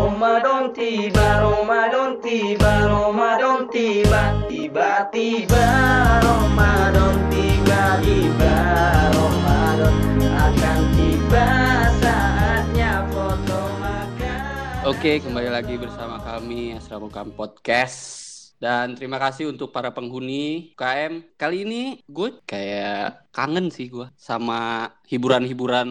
Ramadan tiba, Ramadan tiba, Ramadan tiba, tiba-tiba Ramadan tiba, tiba Ramadan akan tiba saatnya foto makan. Oke, kembali lagi bersama kami Asramukam Podcast. Dan terima kasih untuk para penghuni UKM. Kali ini gue kayak kangen sih gue sama hiburan-hiburan.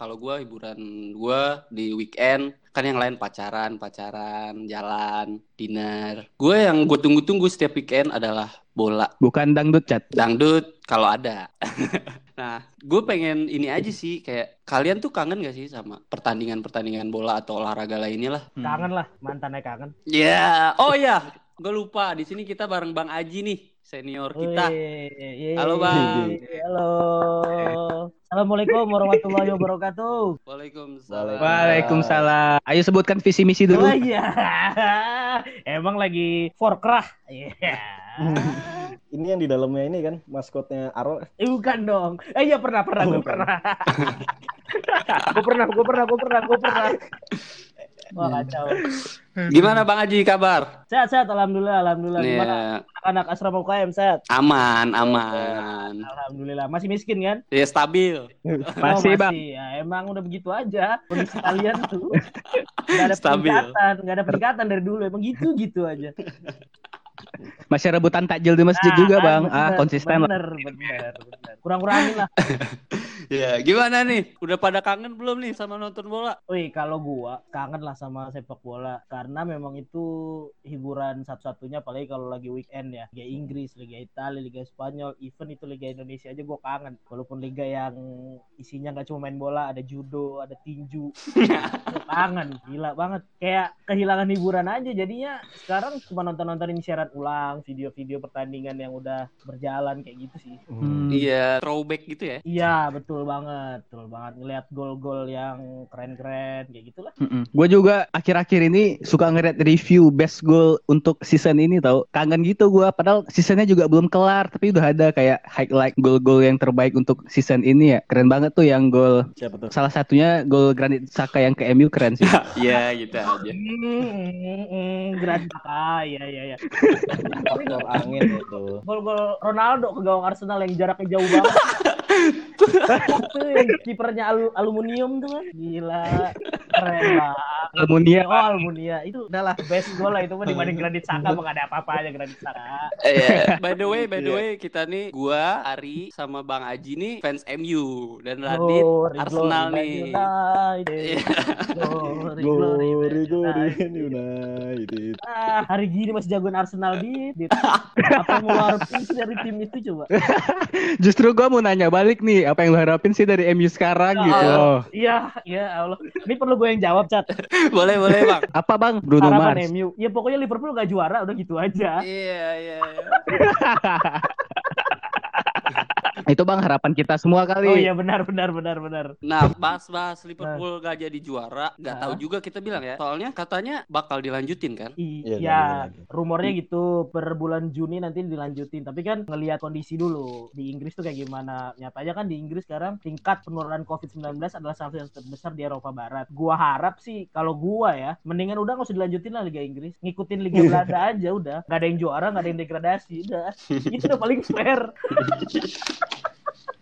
Kalau gue hiburan gue di weekend kan yang lain pacaran, pacaran, jalan, dinner. Gue yang gue tunggu-tunggu setiap weekend adalah bola. Bukan dangdut chat. Dangdut kalau ada. nah, gue pengen ini aja sih kayak kalian tuh kangen gak sih sama pertandingan-pertandingan bola atau olahraga lainnya lah? Kangen lah, mantannya kangen. Ya, oh ya, gue lupa di sini kita bareng Bang Aji nih, senior kita. Wih, Halo, Bang. Halo. Assalamualaikum warahmatullahi wabarakatuh. Waalaikumsalam. Waalaikumsalam. Ayo sebutkan visi misi dulu. Oh iya. Emang lagi forkrah. Iya. Ini yang di dalamnya ini kan maskotnya Aro. Eh, bukan dong. Eh iya pernah pernah gue pernah. gue pernah gue pernah gue pernah gue pernah. Wah kacau. Gimana Bang Aji kabar? Sehat sehat alhamdulillah alhamdulillah. Nih, Gimana anak asrama UKM sehat? aman, aman. Alhamdulillah. Masih miskin kan? Ya stabil. Masih, Oh, Bang. Ya, emang udah begitu aja. Kondisi kalian tuh nggak ada Stabil. peningkatan, nggak ada peningkatan dari dulu. Emang gitu gitu aja. Masih rebutan takjil di masjid Nah, juga, kan, Bang. bener, ah, konsisten lah. Bener, bener, bener. Kurang-kurangin lah. Ya, gimana nih? Udah pada kangen belum nih sama nonton bola? Wih, kalau gua kangen lah sama sepak bola karena memang itu hiburan satu-satunya apalagi kalau lagi weekend ya. Liga Inggris, Liga Italia, Liga Spanyol, even itu Liga Indonesia aja gua kangen. Walaupun liga yang isinya nggak cuma main bola, ada judo, ada tinju. Kangen, gila banget. Kayak kehilangan hiburan aja jadinya sekarang cuma nonton-nontonin siaran ulang, video-video pertandingan yang udah berjalan kayak gitu sih. Hmm. Iya, throwback gitu ya. Iya, betul banget. Betul banget ngelihat gol-gol yang keren-keren kayak gitulah. Gue juga akhir-akhir ini suka ngeliat review best goal untuk season ini tau. Kangen gitu gue. Padahal seasonnya juga belum kelar. Tapi udah ada kayak highlight gol-gol yang terbaik untuk season ini ya. Keren banget tuh yang gol. Siapa tuh? Salah satunya gol Granit Saka yang ke MU keren sih. Iya, gitu aja. Hmm, Grand Saka, ya ya ya. Faktor angin itu. Gol-gol Ronaldo ke gawang Arsenal yang jaraknya jauh banget. itu yang kipernya alu- aluminium tuh kan. Gila. Keren banget. Almunia. Oh, Almunia. Itu adalah best goal lah itu mah dibanding Granit Saka mah gak ada apa-apa aja Granit Saka. Iya. By the way, by the way, kita nih gua, Ari sama Bang Aji nih fans MU dan Radit Glory, Arsenal nih. Iya. Glory, glory, Glory, United. Ah, hari gini masih jagoan Arsenal di, di apa yang mau harapin sih dari tim itu coba? Justru gue mau nanya balik nih. Apa yang lo harapin sih dari MU sekarang Ya gitu. Iya, ya Allah. Ini perlu gue yang jawab, Cat. boleh, boleh, Bang. Apa bang? Bruno Harapan Mars. MU. Ya pokoknya Liverpool gak juara, udah gitu aja. Iya, iya. iya. Itu bang harapan kita semua kali. Oh iya benar benar benar benar. Nah, bahas-bahas Liverpool gak jadi juara, nggak tahu Nah. juga kita bilang ya. Soalnya katanya bakal dilanjutin kan? Iya, Iya, lagi. rumornya gitu per bulan Juni nanti dilanjutin. Tapi kan ngelihat kondisi dulu di Inggris tuh kayak gimana. Nyatanya kan di Inggris sekarang tingkat penularan COVID-19 adalah salah satu yang terbesar di Eropa Barat. Gua harap sih kalau gua ya, mendingan udah nggak usah dilanjutin lah Liga Inggris. Ngikutin Liga Belanda aja udah. Gak ada yang juara, gak ada yang degradasi. Udah. Itu udah paling fair.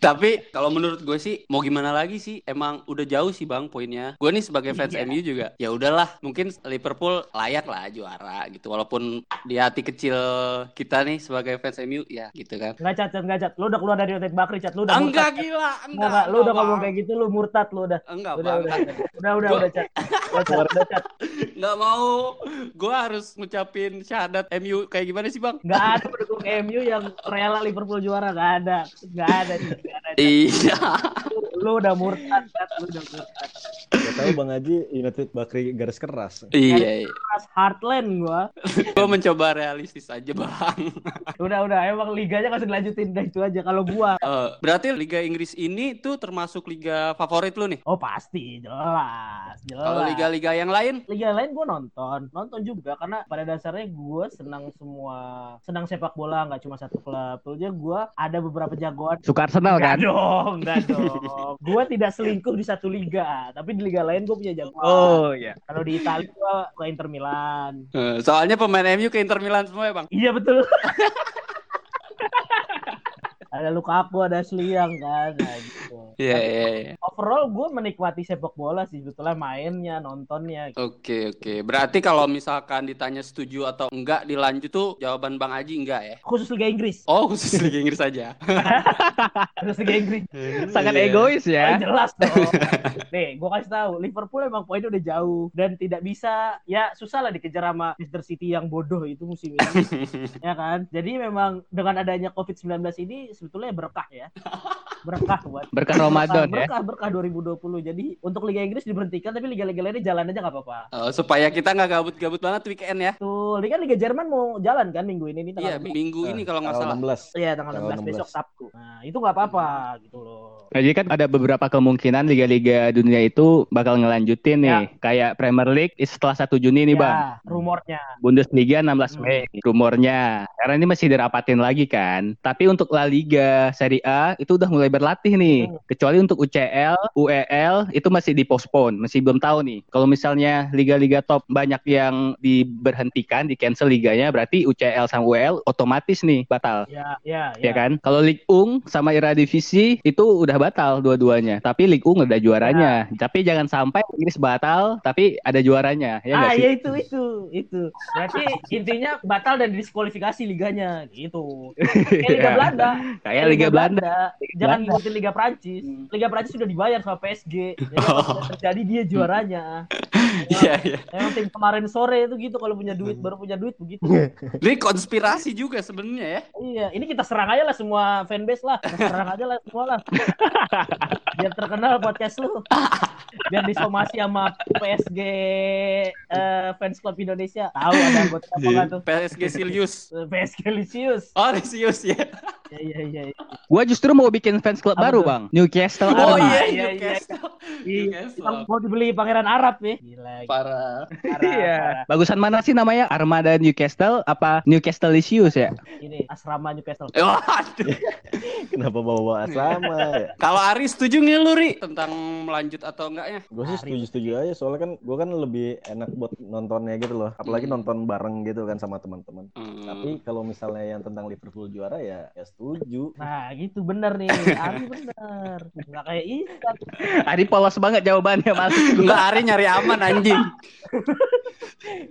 Tapi kalau menurut gue sih mau gimana lagi sih? Emang udah jauh sih bang poinnya. Gue nih sebagai fans Iya. MU juga. Ya udahlah, mungkin Liverpool layak lah juara gitu. Walaupun di hati kecil kita nih sebagai fans MU ya gitu kan. Nggak cacat, nggak cat. Lu udah keluar dari United Bakri, cat. Lu udah Enggak murtad, Cat. gila, Enggak, enggak. enggak. Lu udah enggak, ngomong kayak gitu, lu murtad lu udah. Enggak Udah, bang, udah, udah, udah, cat. Udah, cat, udah, cat. nggak mau. Gue harus ngucapin syahadat MU kayak gimana sih bang? Nggak ada pendukung MU yang rela Liverpool juara, nggak ada. Nggak ada, Iya. Lu udah murtad, cat. Lu udah murtad. Gak tahu Bang Haji United Bakri garis keras. Iya. Keras Heartland gua. Gue mencoba realistis aja bang. Udah, udah. Emang liganya usah dilanjutin. Udah itu aja. Kalau gua, Eh, berarti Liga Inggris ini tuh termasuk liga favorit lu nih? oh pasti. Jelas. Jelas. Kalau liga-liga yang lain? Liga lain gue nonton, nonton juga karena pada dasarnya gue senang semua, senang sepak bola nggak cuma satu klub. Tentunya gue ada beberapa jagoan. Suka Arsenal kan? dong, nggak dong. dong. Gua tidak selingkuh di satu liga, tapi di liga lain gue punya jagoan. Oh iya. Kalau di Italia gua ke Inter Milan. Eh, Soalnya pemain MU ke Inter Milan semua ya bang. Iya betul. ada Lukaku, ada Sliang kan. Nah, gitu. Iya iya. iya. Overall gue menikmati sepak bola sih sebetulnya mainnya, nontonnya. Oke oke. Berarti kalau misalkan ditanya setuju atau enggak dilanjut tuh jawaban bang Aji enggak ya? Khusus Liga Inggris. Oh khusus Liga Inggris saja. Khusus Liga Inggris. Sangat Iya. egois Oh, ya. jelas dong. Nih, gue kasih tahu, Liverpool emang poinnya udah jauh dan tidak bisa ya susah lah dikejar sama Manchester City yang bodoh itu musim ini. ya kan? Jadi memang dengan adanya COVID-19 ini sebetulnya berkah ya. Berkah buat Berkah Ramadan ya. berkah, berkah 2020. Jadi untuk Liga Inggris diberhentikan tapi liga-liga lainnya jalan aja nggak apa-apa. Oh, supaya kita nggak gabut-gabut banget weekend ya. Tuh, Liga Liga Jerman mau jalan kan minggu ini nih Iya tanggal minggu ini kalau nggak salah. 16. Iya, tanggal Tanggal 16 besok 16. Sabtu. Nah, itu nggak apa-apa gitu loh. Nah, jadi kan ada beberapa kemungkinan liga-liga dunia itu bakal ngelanjutin nih. Kayak Premier League setelah 1 Juni nih, ya, Bang. rumornya. Bundesliga 16 Hmm. Mei rumornya. Karena ini masih dirapatin lagi kan. Tapi untuk La Liga, Serie A itu udah mulai berlatih nih. Hmm. Kecuali untuk UCL, UEL itu masih dipospon, masih belum tahu nih. Kalau misalnya liga-liga top banyak yang diberhentikan, di cancel liganya, berarti UCL sama UEL otomatis nih batal. Ya, ya, Ya kan? Kalau Ligue Ung sama Eredivisie itu udah batal dua-duanya. Tapi Ligue Ung ada juaranya. Tapi jangan sampai Inggris batal tapi ada juaranya. Ya nggak ah, ya itu itu itu. Berarti intinya batal dan diskualifikasi liganya gitu. Kayak Liga Iya. Belanda. Kayak Liga Belanda. Jangan Belanda. ngikutin Liga Prancis. Liga Prancis sudah dibayar sama PSG. Jadi sudah terjadi dia juaranya. Iya iya. Emang tim kemarin sore itu gitu kalau punya duit baru punya duit begitu. Ini konspirasi juga sebenarnya ya. Iya, ini kita serang aja lah semua fanbase lah. Kita serang aja lah semua lah. Biar terkenal podcast lu. Biar disomasi sama PSG eh, fans club Indonesia. Tahu ada anggota apa nggak tuh? PSG Silius. PSG Lisius. Oh Silius ya. Iya, iya, iya. iya. Gua justru mau bikin fans club Apa baru? Bang. Newcastle Oh Army. iya iya, iya. Newcastle. Kita mau dibeli pangeran Arab ya. Gila. Parah. Parah, Iya. Bagusan mana sih namanya? Armada Newcastle apa Newcastle Lisius ya? Ini asrama Newcastle. Eh, Waduh. Kenapa bawa-bawa asrama ya? Kalau Ari setuju nggak lu Ri tentang melanjut atau enggaknya? Gue sih setuju-setuju aja soalnya kan gue kan lebih enak buat nontonnya gitu loh. Apalagi Hmm. nonton bareng gitu kan sama teman-teman. Hmm. Tapi kalau misalnya yang tentang Liverpool juara ya ya setuju. Nah, gitu bener nih. Ari bener. Nggak kayak Isak. Ari polos banget jawabannya, Mas. Enggak Ari nyari aman anjing.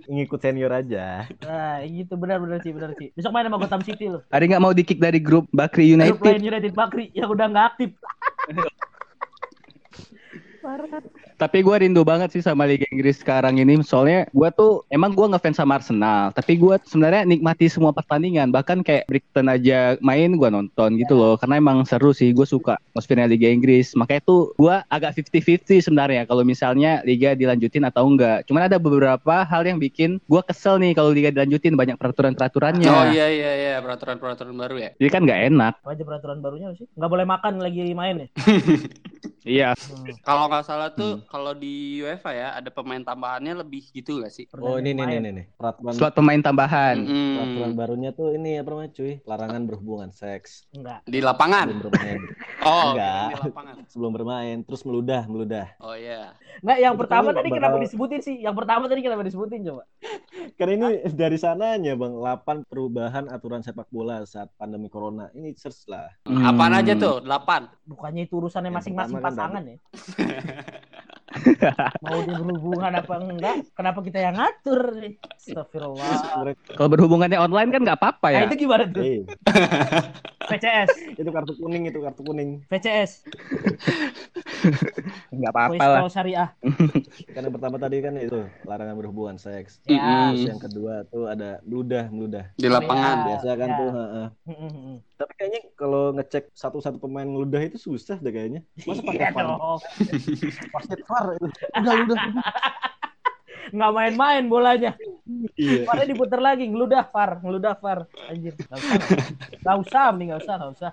Ngikut senior aja. Nah, gitu bener-bener sih, bener sih. Besok main sama Gotham City loh. Ari nggak mau di-kick dari grup Bakri Grup United. lain United Bakri yang udah nggak aktif. Parah. Tapi gue rindu banget sih sama Liga Inggris sekarang ini. Soalnya gue tuh emang gue ngefans sama Arsenal. Tapi gue sebenarnya nikmati semua pertandingan. Bahkan kayak Brighton aja main gue nonton gitu loh. Karena emang seru sih. Gue suka atmosfernya Liga Inggris. Makanya tuh gue agak 50-50 sebenarnya. Kalau misalnya Liga dilanjutin atau enggak. Cuman ada beberapa hal yang bikin gue kesel nih kalau Liga dilanjutin. Banyak peraturan-peraturannya. Oh iya iya iya peraturan-peraturan baru ya. Jadi kan nggak enak. Apa aja peraturan barunya sih? Nggak boleh makan lagi main ya? Iya. Hmm. Kalau nggak salah tuh kalau di UEFA ya ada pemain tambahannya lebih gitu gak sih? Oh ini nih nih nih nih. Peraturan Slot pemain tambahan. Mm-mm. peraturan barunya tuh ini apa namanya cuy? Larangan berhubungan seks Enggak. Di lapangan. sebelum bermain. Oh, Enggak. di lapangan. sebelum bermain terus meludah meludah. Oh iya. Nggak, yang Itu pertama kan tadi bakal- kenapa disebutin sih? Yang pertama tadi kenapa disebutin coba? Karena ini dari sananya bang, 8 perubahan aturan sepak bola saat pandemi corona. Ini search lah. Hmm. Apaan aja tuh? 8. Bukannya itu urusannya Yang masing-masing pertama kan pasangan ya? Mau dia berhubungan apa enggak? Kenapa kita yang ngatur? nih? Astagfirullah. Kalau berhubungannya online kan nggak apa-apa Nah ya. itu gimana tuh? Eh, VCS, itu kartu kuning itu kartu kuning. VCS, Nggak apa-apa lah. syariah. Kan yang pertama tadi kan itu larangan berhubungan seks. Ya. Terus yang kedua tuh ada meludah meludah. Di lapangan. Ya. Biasa kan ya. tuh. heeh. Mm, mm. Tapi kayaknya kalau ngecek satu-satu pemain ngeludah itu susah deh kayaknya. Masa pakai Iya VAR? Pakai VAR itu. Udah udah. Nggak main-main bolanya. Iya. Padahal diputer lagi, ngeludah far, ngeludah far. Anjir, nggak usah. Nggak usah, mending nggak usah, nggak usah.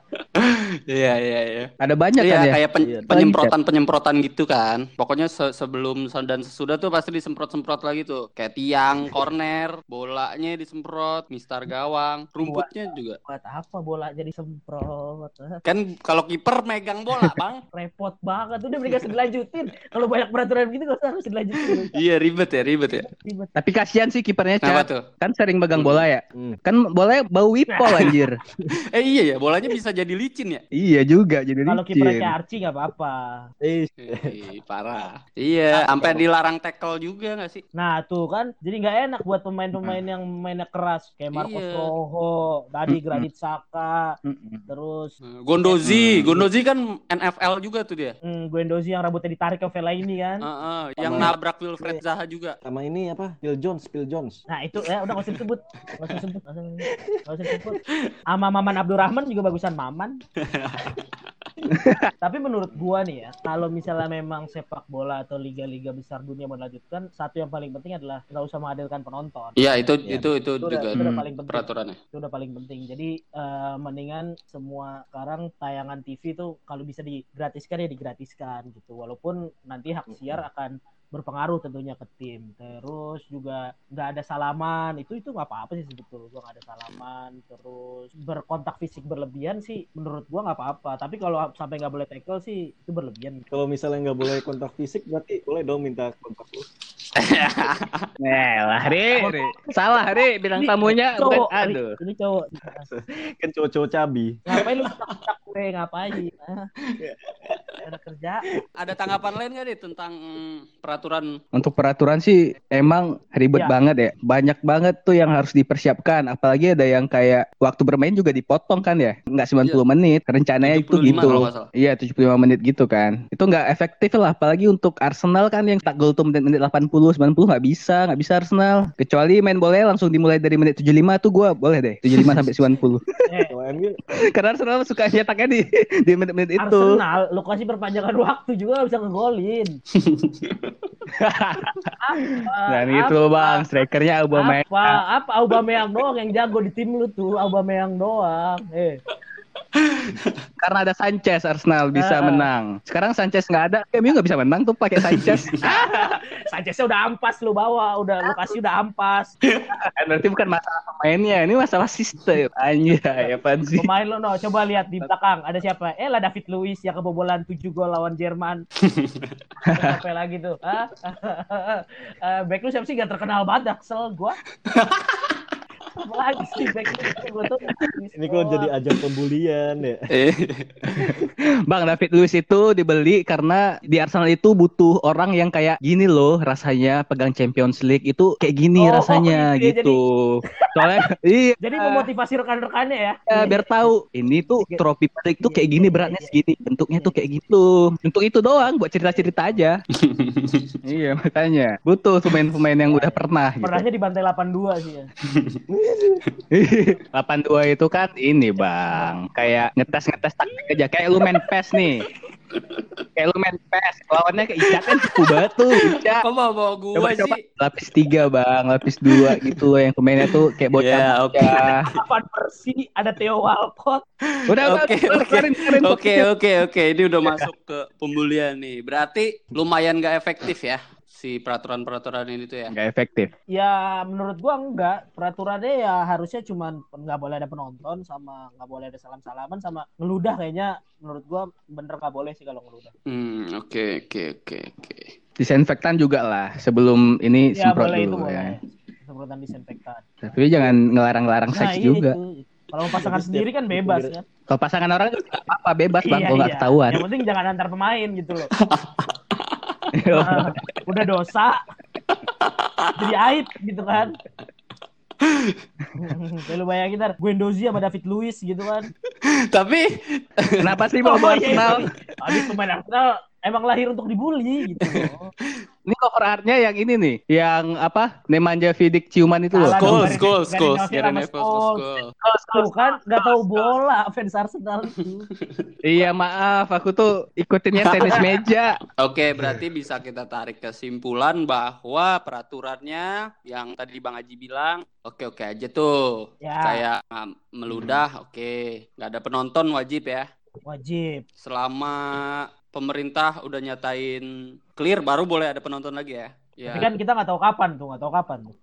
Iya iya iya. Ada banyak Iya kan ya. kayak pen- Iya. penyemprotan-penyemprotan gitu kan. Pokoknya se- sebelum dan sesudah tuh pasti disemprot-semprot lagi tuh. Kayak tiang, corner, bolanya disemprot, mistar gawang, rumputnya juga. Buat apa bola jadi semprot? Kan kalau kiper megang bola, Bang. Repot banget. Udah mereka dilanjutin. Kalau banyak peraturan gitu gak usah harus dilanjutin. iya ribet ya, ribet ya. Ribet. Tapi kasihan sih kipernya Kenapa Cak. tuh? Kan sering megang bola ya. Hmm. Kan bolanya bau wipol anjir. Eh iya ya, bolanya bisa jadi licin ya. Iya juga jadi Kalau kipernya Archie gak apa-apa. Eh, Ih, parah. Iya, sampai dilarang tackle juga gak sih? Nah tuh kan, jadi nggak enak buat pemain-pemain yang mainnya keras kayak Marcos Iya. Rojo, tadi. Granit Saka, terus Gondozi, Hmm. Gondozi kan NFL juga tuh dia. hmm, Guendouzi yang rambutnya ditarik ke Vela ini kan. Heeh, yang Sama- nabrak Wilfred Zaha juga. sama ini apa? Phil Jones, Phil Jones. Nah itu ya udah nggak usah disebut, nggak usah disebut, nggak usah nggak usah disebut. Sama Maman Abdurrahman juga bagusan Maman. Tapi menurut gua nih ya, kalau misalnya memang sepak bola atau liga-liga besar dunia melanjutkan, satu yang paling penting adalah nggak usah menghadirkan penonton. Iya, itu Iya. itu itu Itu udah, juga itu udah Hmm, paling penting. peraturannya. itu udah paling penting. Jadi eh, mendingan semua sekarang tayangan TV tuh kalau bisa digratiskan ya digratiskan gitu. Walaupun nanti hak siar akan berpengaruh tentunya ke tim. Terus juga nggak ada salaman itu itu nggak apa-apa sih sebetulnya gua nggak ada salaman. Terus berkontak fisik berlebihan sih menurut gua nggak apa-apa. Tapi kalau sampai nggak boleh tackle sih itu berlebihan. Kalau misalnya nggak boleh kontak fisik, berarti boleh dong minta kontak lu. Eh lah, Ri. Salah, Ri. Bilang tamunya bukan Cowok, aduh. ini cowok. Kan cowok-cowok cabi. Ngapain lu kontak gue ngapain? Ada kerja. Ada tanggapan lain nggak nih tentang mm, peraturan? Untuk peraturan sih emang ribet Ya. banget ya. Banyak banget tuh yang harus dipersiapkan. Apalagi ada yang kayak waktu bermain juga dipotong kan ya. Nggak 90 menit. Rencananya itu 75 gitu. Iya 75 menit gitu kan. Itu nggak efektif lah. Apalagi untuk Arsenal kan yang tak gol tuh menit-menit 80, 90 nggak bisa. Nggak bisa Arsenal. Kecuali main bola langsung dimulai dari menit 75 tuh gua boleh deh. 75 sampai 90. Eh, Karena Arsenal suka nyetaknya di di menit-menit itu. Arsenal, lu kasih perpanjangan waktu juga bisa ngegolin. Dan itu bang, strikernya Aubameyang. Apa? Apa Aubameyang doang yang jago di tim lu tuh, Aubameyang doang. Eh, Karena ada Sanchez Arsenal bisa Ah, ah. menang. Sekarang Sanchez nggak ada, MU nggak bisa menang tuh pakai Sanchez. Sancheznya udah ampas lu bawa, udah lu kasih udah ampas. Kan Berarti bukan masalah pemainnya, ini masalah sistem. Anjay, apaan sih? Pemain lu no, coba lihat di belakang ada siapa? Eh lah David Luiz yang kebobolan 7 gol lawan Jerman. Siapa lagi tuh? Hah? Eh, back lu siapa sih gak terkenal banget, Axel gua. Apa lagi sih back tuh ini kok jadi ajang pembulian ya. Eh, Bang David Luiz itu dibeli karena di Arsenal itu butuh orang yang kayak gini loh rasanya pegang Champions League itu kayak gini Oh, rasanya oh, iya, gitu. Soalnya iya. Jadi memotivasi rekan-rekannya ya. Ya, biar tahu ini tuh trofi League tuh kayak gini beratnya segini bentuknya tuh kayak gitu untuk itu doang buat cerita-cerita aja iya makanya butuh pemain-pemain yang udah pernah gitu. Pernahnya di bantai 82 sih ya. 82 itu kan ini bang kayak ngetes-ngetes taktik aja kayak lu main PES nih kayak lu main PES lawannya ke Ica kan cukup tuh Ica kok mau bawa gua coba-coba sih? lapis tiga bang lapis dua gitu loh yang pemainnya tuh kayak bocah Ya, oke. Kapan bersih ada Theo Walcott. udah Oke, udah, oke. oke, oke. Ini udah masuk ke pembulian nih. Berarti lumayan gak efektif ya si peraturan-peraturan ini tuh ya. nggak efektif Ya menurut gua enggak. Peraturannya ya harusnya cuman nggak boleh ada penonton sama nggak boleh ada salam-salaman sama ngeludah kayaknya menurut gua bener nggak boleh sih kalau ngeludah. Hmm, oke, oke, oke, oke. disinfektan juga lah sebelum ini Ya semprot boleh itu dulu boleh. ya Semprotan disinfektan. tapi jangan ngelarang-larang Nah, seks iya juga itu. Kalau pasangan sendiri kan bebas ya. kalau pasangan orang juga nggak apa-apa bebas bang Iya, kalau nggak iya. ketahuan Yang penting jangan antar pemain gitu loh. Udah dosa. Jadi aib gitu kan. Ya lu bayangin ntar Guendouzi sama David Luiz gitu kan. Tapi kenapa sih bawa Oh, iya, Arsenal iya. Habis pemain Arsenal emang lahir untuk dibully gitu. Ini cover artnya yang ini nih, yang apa? Nemanja Vidic ciuman itu loh. Salah dong, Scholes, Gary- Neville. Tuh kan nggak tahu bola fans Arsenal. Iya maaf, aku tuh ikutinnya tenis meja. Oke, berarti bisa kita tarik kesimpulan bahwa peraturannya yang tadi Bang Haji bilang oke-oke aja tuh. Ya. Kayak um, meludah, oke. Nggak ada penonton wajib ya. Wajib. Selama pemerintah udah nyatain clear baru boleh ada penonton lagi ya. Ya. Tapi kan kita nggak tahu kapan tuh, nggak tahu kapan tuh.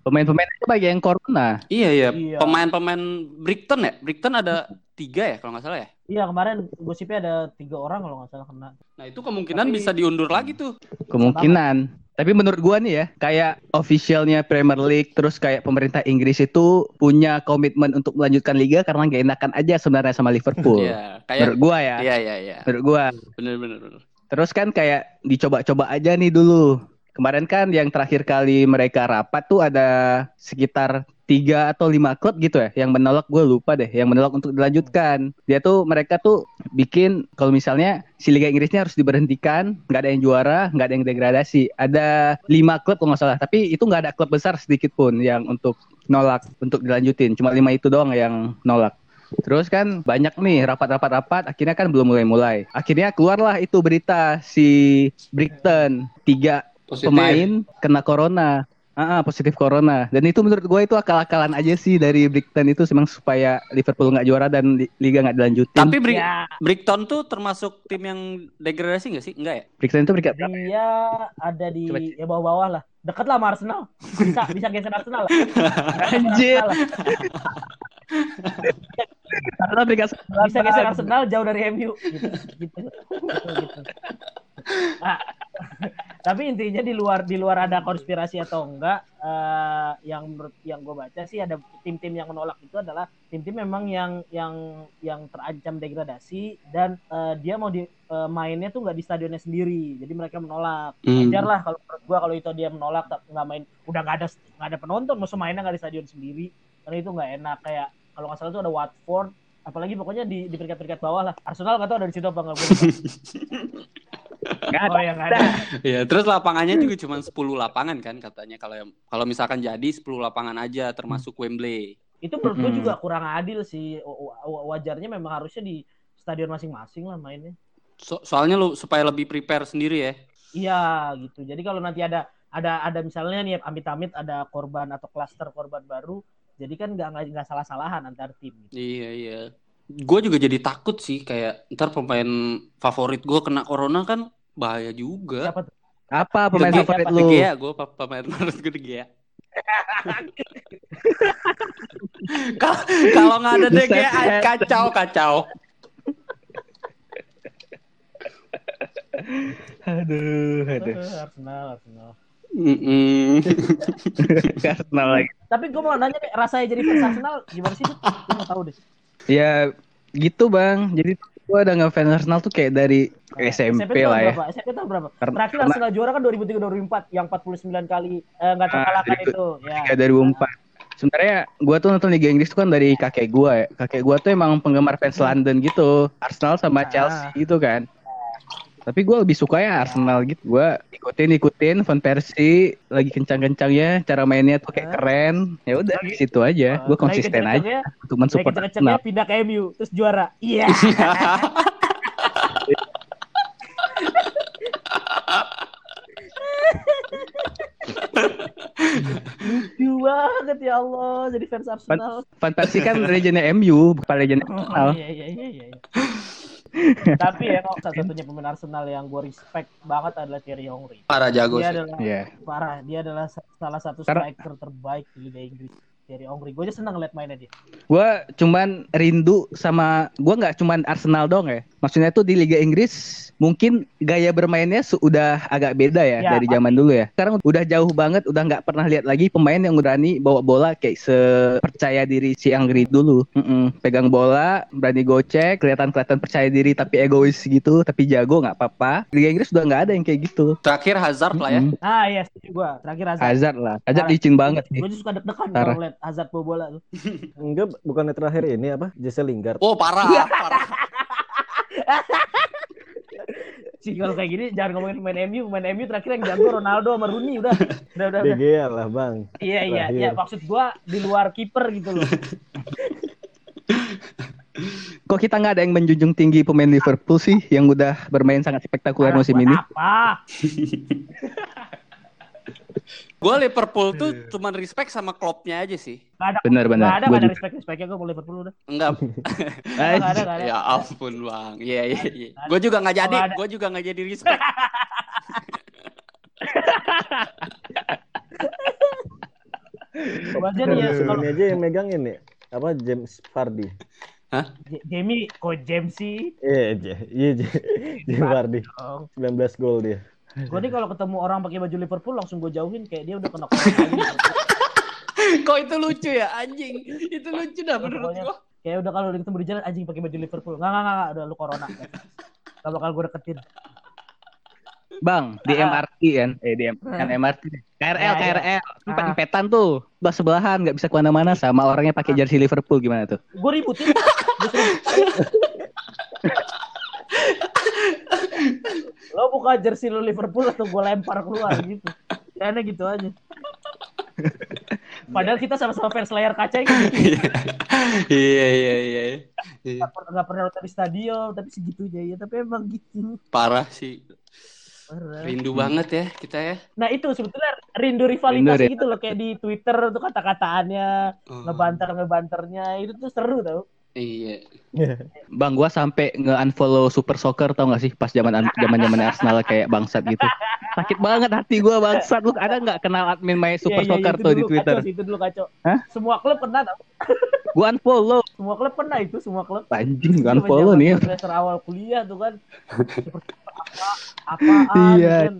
Pemain-pemain itu bagi yang corona. Iya iya. Iya. Pemain-pemain Brighton ya. Brighton ada tiga ya kalau nggak salah ya. Iya kemarin gosipnya ada tiga orang kalau nggak salah kena. Nah itu kemungkinan Tapi- bisa diundur lagi tuh. Kemungkinan. Tapi menurut gua nih ya, kayak officialnya Premier League terus kayak pemerintah Inggris itu punya komitmen untuk melanjutkan liga karena nggak enakan aja sebenarnya sama Liverpool. Iya. Menurut Kayak. gua ya. Iya iya iya. Menurut gua. Bener bener bener. Terus kan kayak dicoba-coba aja nih dulu. Kemarin kan yang terakhir kali mereka rapat tuh ada sekitar tiga atau lima klub gitu ya yang menolak gue lupa deh yang menolak untuk dilanjutkan dia tuh mereka tuh bikin kalau misalnya si Liga Inggrisnya harus diberhentikan nggak ada yang juara nggak ada yang degradasi ada lima klub kalau nggak salah tapi itu nggak ada klub besar sedikit pun yang untuk nolak untuk dilanjutin cuma lima itu doang yang nolak Terus kan banyak nih rapat-rapat-rapat, akhirnya kan belum mulai-mulai. Akhirnya keluarlah itu berita si Brighton tiga Positif. pemain kena corona. Ah, ah, positif corona. Dan itu menurut gue itu akal-akalan aja sih dari Brighton itu memang supaya Liverpool nggak juara dan li- liga nggak dilanjutin. Tapi Bri- Ya, Brighton tuh termasuk tim yang degradasi nggak sih? Enggak ya? Brighton itu peringkat berapa? dia ada di Coba. ya bawah-bawah lah. Dekat lah sama Arsenal. Bisa bisa geser Arsenal lah. Anjir. Arsenal peringkat Bisa geser Arsenal jauh dari MU gitu. Gitu. Gitu. Nah, tapi intinya di luar di luar ada konspirasi atau enggak eh, yang menurut yang gue baca sih ada tim-tim yang menolak itu adalah tim-tim memang yang yang yang terancam degradasi dan eh, dia mau di eh, mainnya tuh nggak di stadionnya sendiri. Jadi mereka menolak. Wajar lah kalau menurut gua kalau itu dia menolak nggak main udah nggak ada nggak ada penonton maksud mainnya nggak di stadion sendiri. Karena itu nggak enak. Kayak kalau nggak salah itu ada Watford apalagi pokoknya di di peringkat-peringkat bawah lah. Arsenal nggak tahu ada di situ apa nggak gue. Nggak ada. oh ya nggak ada Iya, terus lapangannya juga cuma 10 lapangan kan katanya kalau yang kalau misalkan jadi 10 lapangan aja termasuk Wembley. itu menurut gue Mm-mm. juga kurang adil sih Wa- wa- wajarnya memang harusnya di stadion masing-masing lah mainnya So- soalnya lu supaya lebih prepare sendiri ya. iya gitu jadi kalau nanti ada ada ada misalnya nih amit-amit ada korban atau klaster korban baru jadi kan nggak nggak nggak salah-salahan antar tim gitu. Iya, iya. Gue juga jadi takut sih kayak ntar pemain favorit gue kena corona kan bahaya juga. siapa tuh Apa pemain Gea, favorit lu? Gea, gue pemain favorit gue De Gea. Kalau- Kalau nggak ada De Gea, Buset. kacau kacau. Aduh, aduh. Eh, Arsenal Arsenal Mm-mm. Arsenal lagi. tapi gue mau nanya nih rasanya jadi fans Arsenal gimana sih gue mau tahu deh Ya gitu bang. Jadi gua udah ngefans Arsenal tuh kayak dari SMP tahun lah ya. berapa? SMP tahun berapa? Karena- Terakhir karena- Arsenal juara kan 2003 2004 yang 49 kali eh, nggak terkalahkan Ah, itu. Ya. Kayak dari 2004. Sebenarnya gua tuh nonton Liga Inggris tuh kan dari kakek gua ya. Kakek gua tuh emang penggemar fans London gitu. Arsenal sama Ah. Chelsea gitu kan. Tapi gua lebih suka ya Arsenal gitu. Gua ikutin ikutin Van Persie lagi kencang-kencangnya, cara mainnya tuh kayak Ah. keren. Ya udah di situ aja. Gua Lagi konsisten aja untuk mensupport kenceng-kencengnya Arsenal. pindah ke MU terus juara. Iya. Lucu banget ya Allah jadi fans Arsenal. Van Persie kan legendnya MU, bukan legenda Oh, Arsenal. iya iya iya iya. Tapi ya kalau satu-satunya pemain Arsenal yang gue respect banget adalah Thierry Henry. Parah jago Dia sih. adalah Iya. parah. Dia adalah sa- salah satu Karena- striker terbaik di Liga Inggris. Thierry Henry. Gue aja seneng ngeliat mainnya dia. Gua cuman rindu sama gua nggak cuman Arsenal dong ya. Maksudnya tuh di Liga Inggris mungkin gaya bermainnya sudah agak beda ya, Ya, dari zaman dulu ya. Sekarang udah jauh banget, udah nggak pernah lihat lagi pemain yang berani bawa bola kayak sepercaya diri si Angri dulu. Mm-mm. Pegang bola, berani gocek, kelihatan-kelihatan percaya diri tapi egois gitu, tapi jago nggak apa-apa. Liga Inggris udah nggak ada yang kayak gitu. Terakhir Hazard lah ya. Ah iya setuju gue. Terakhir Hazard. Hazard lah, Hazard Parah. licin banget sih. Gue juga suka deg-degan kalau ngeliat Hazard bawa bola tuh. Enggak, bukannya terakhir ini apa? Jesse Lingard. Oh parah, parah. Sih kalau kayak gini jangan ngomongin pemain MU, pemain MU terakhir yang jago Ronaldo sama Rooney udah. Udah udah. Gea lah bang. Iya iya iya maksud gua di luar kiper gitu loh. Kok kita nggak ada yang menjunjung tinggi pemain Liverpool sih yang udah bermain sangat spektakuler musim ini? Apa? Gue Liverpool tuh cuman respect sama klubnya aja sih. Gak ada, Bener bener. gak ada, Gua gak ada juga. respect respectnya gue mau Liverpool udah. Enggak. Gak ada, gak ada. ya ampun bang. Iya iya iya. Gue juga nggak jadi. Gue juga nggak jadi respect. Wajar ya, ini aja yang megang ini apa James Vardy. J- Jamie, kok James sih? Iya, iya James Vardy. Oh. 19 gol dia. Gue nih kalau ketemu orang pakai baju Liverpool langsung gue jauhin kayak dia udah kena aja. Kok itu lucu ya anjing? Itu lucu dah menurut Pokoknya- gue. Kayak udah kalau ketemu di jalan anjing pakai baju Liverpool. Enggak enggak enggak, udah lu corona. Gak bakal gue deketin. Bang, di Ah. MRT kan? Eh, di M- kan MRT. KRL, Ya, ya. KRL. Lu Ah. petan tuh. Bah sebelahan, nggak bisa ke mana-mana sama orangnya pakai jersey Liverpool gimana tuh? Gue ributin. Lo buka jersey lo Liverpool atau gue lempar keluar gitu. Kayaknya gitu aja. Padahal kita sama-sama fans layar kaca gitu. Iya iya iya. Iya. Gak, pernah, pernah nonton di stadion, tapi segitunya ya. Tapi emang gitu. Parah sih. Parah. Rindu banget ya kita ya. Nah itu sebetulnya rindu rivalitas Rindu, gitu loh kayak di Twitter tuh kata-kataannya Oh, ngebanter ngebanternya itu tuh seru tau. Iya. Bang, gua sampai nge-unfollow Super Soccer tau gak sih pas zaman zaman zaman Arsenal kayak bangsat gitu. Sakit banget hati gua bangsat. Lu ada nggak kenal admin Super Iya, iya, Soccer itu tuh di Twitter? Kacau, itu dulu kacau. Hah? Semua klub pernah tau. Gua unfollow. Semua klub pernah itu semua klub. Anjing, gua unfollow nih. semester awal kuliah tuh kan. Apa apaan Iya. kan.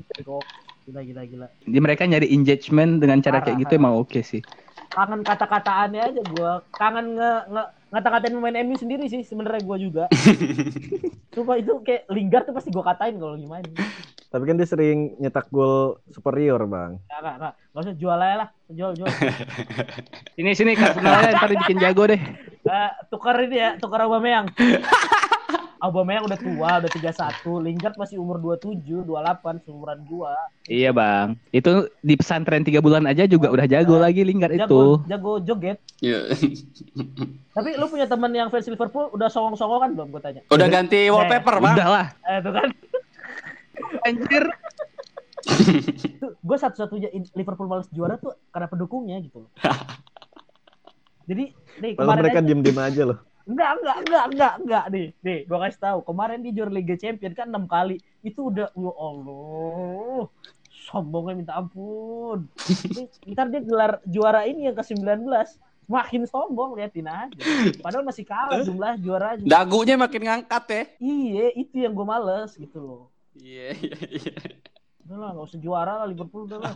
Gila gila gila. Jadi mereka nyari engagement dengan cara kayak gitu emang oke sih. Kangen kata-kataannya aja gua. Kangen nge, nge ngata-ngatain pemain MU sendiri sih sebenarnya gua juga. Sumpah itu kayak Lingard tuh pasti gua katain kalau lagi main. Tapi kan dia sering nyetak gol superior, Bang. Nggak, nggak, nggak. Nggak usah jual aja lah. Jual, jual. Sini sini kartunya ntar dibikin jago deh. Eh, tukar ini ya, tukar Aubameyang. Aubameyang udah tua, udah 31. Lingard masih umur 27, 28, seumuran gua. Iya bang, itu di pesantren tiga bulan aja juga udah jago lagi Lingard itu. Jago, jago joget. Iya. Tapi lu punya teman yang fans Liverpool udah songong-songongan belum gua tanya? Udah ganti wallpaper, Bang. Udah lah, Eh, itu kan. anjir. gue satu-satunya Liverpool males juara tuh karena pendukungnya gitu loh. Jadi nih Malah kemarin mereka aja, diem-diem aja loh. Enggak enggak enggak enggak enggak. Nih nih gue kasih tahu. Kemarin di juara Liga Champion kan enam kali. Itu udah ya Allah. Sombongnya minta ampun. Ini, ntar dia gelar juara ini yang ke 19 makin sombong liatin aja. Padahal masih kalah jumlah juaranya. Dagunya makin ngangkat ya. iya itu yang gue males gitu loh. Iya iya iya. udah lah nggak usah juara lah Liverpool udah lah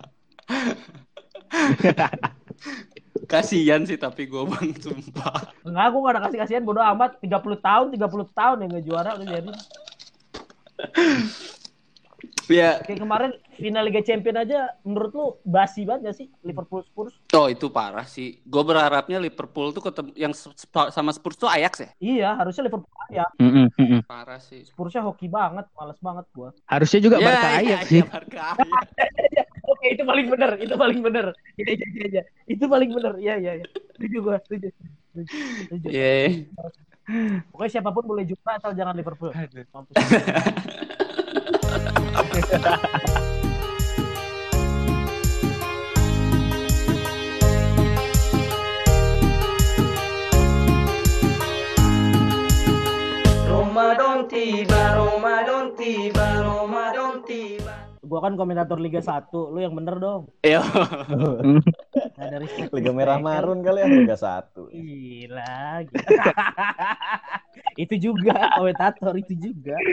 Kasian sih tapi gue bang sumpah. Enggak, gue gak ada kasih kasihan bodo amat 30 tahun, 30 tahun yang gak juara udah jadi. Ya, Kayak kemarin final Liga Champion aja menurut lu basi banget gak sih Liverpool Spurs? oh itu parah sih. Gue berharapnya Liverpool tuh ketemu yang sama Spurs tuh Ajax ya. Iya, harusnya Liverpool ya. Mm-mm, mm-mm. Parah sih. Spursnya hoki banget, males banget gua. Harusnya juga Ya, Barca iya, Ajax iya, sih. Barca Ajax. Itu paling bener, itu paling bener. Iya, iya, iya, iya. Itu paling bener. Iya, iya, iya. Setuju gua, setuju. Setuju. setuju. Iya. Pokoknya siapa pun boleh juara asal jangan Liverpool. Gua kan komentator Liga 1, lu yang bener dong. Iya. Respect. Liga Merah Marun kali ya, Liga 1. Gila, gila. itu juga komentator itu juga.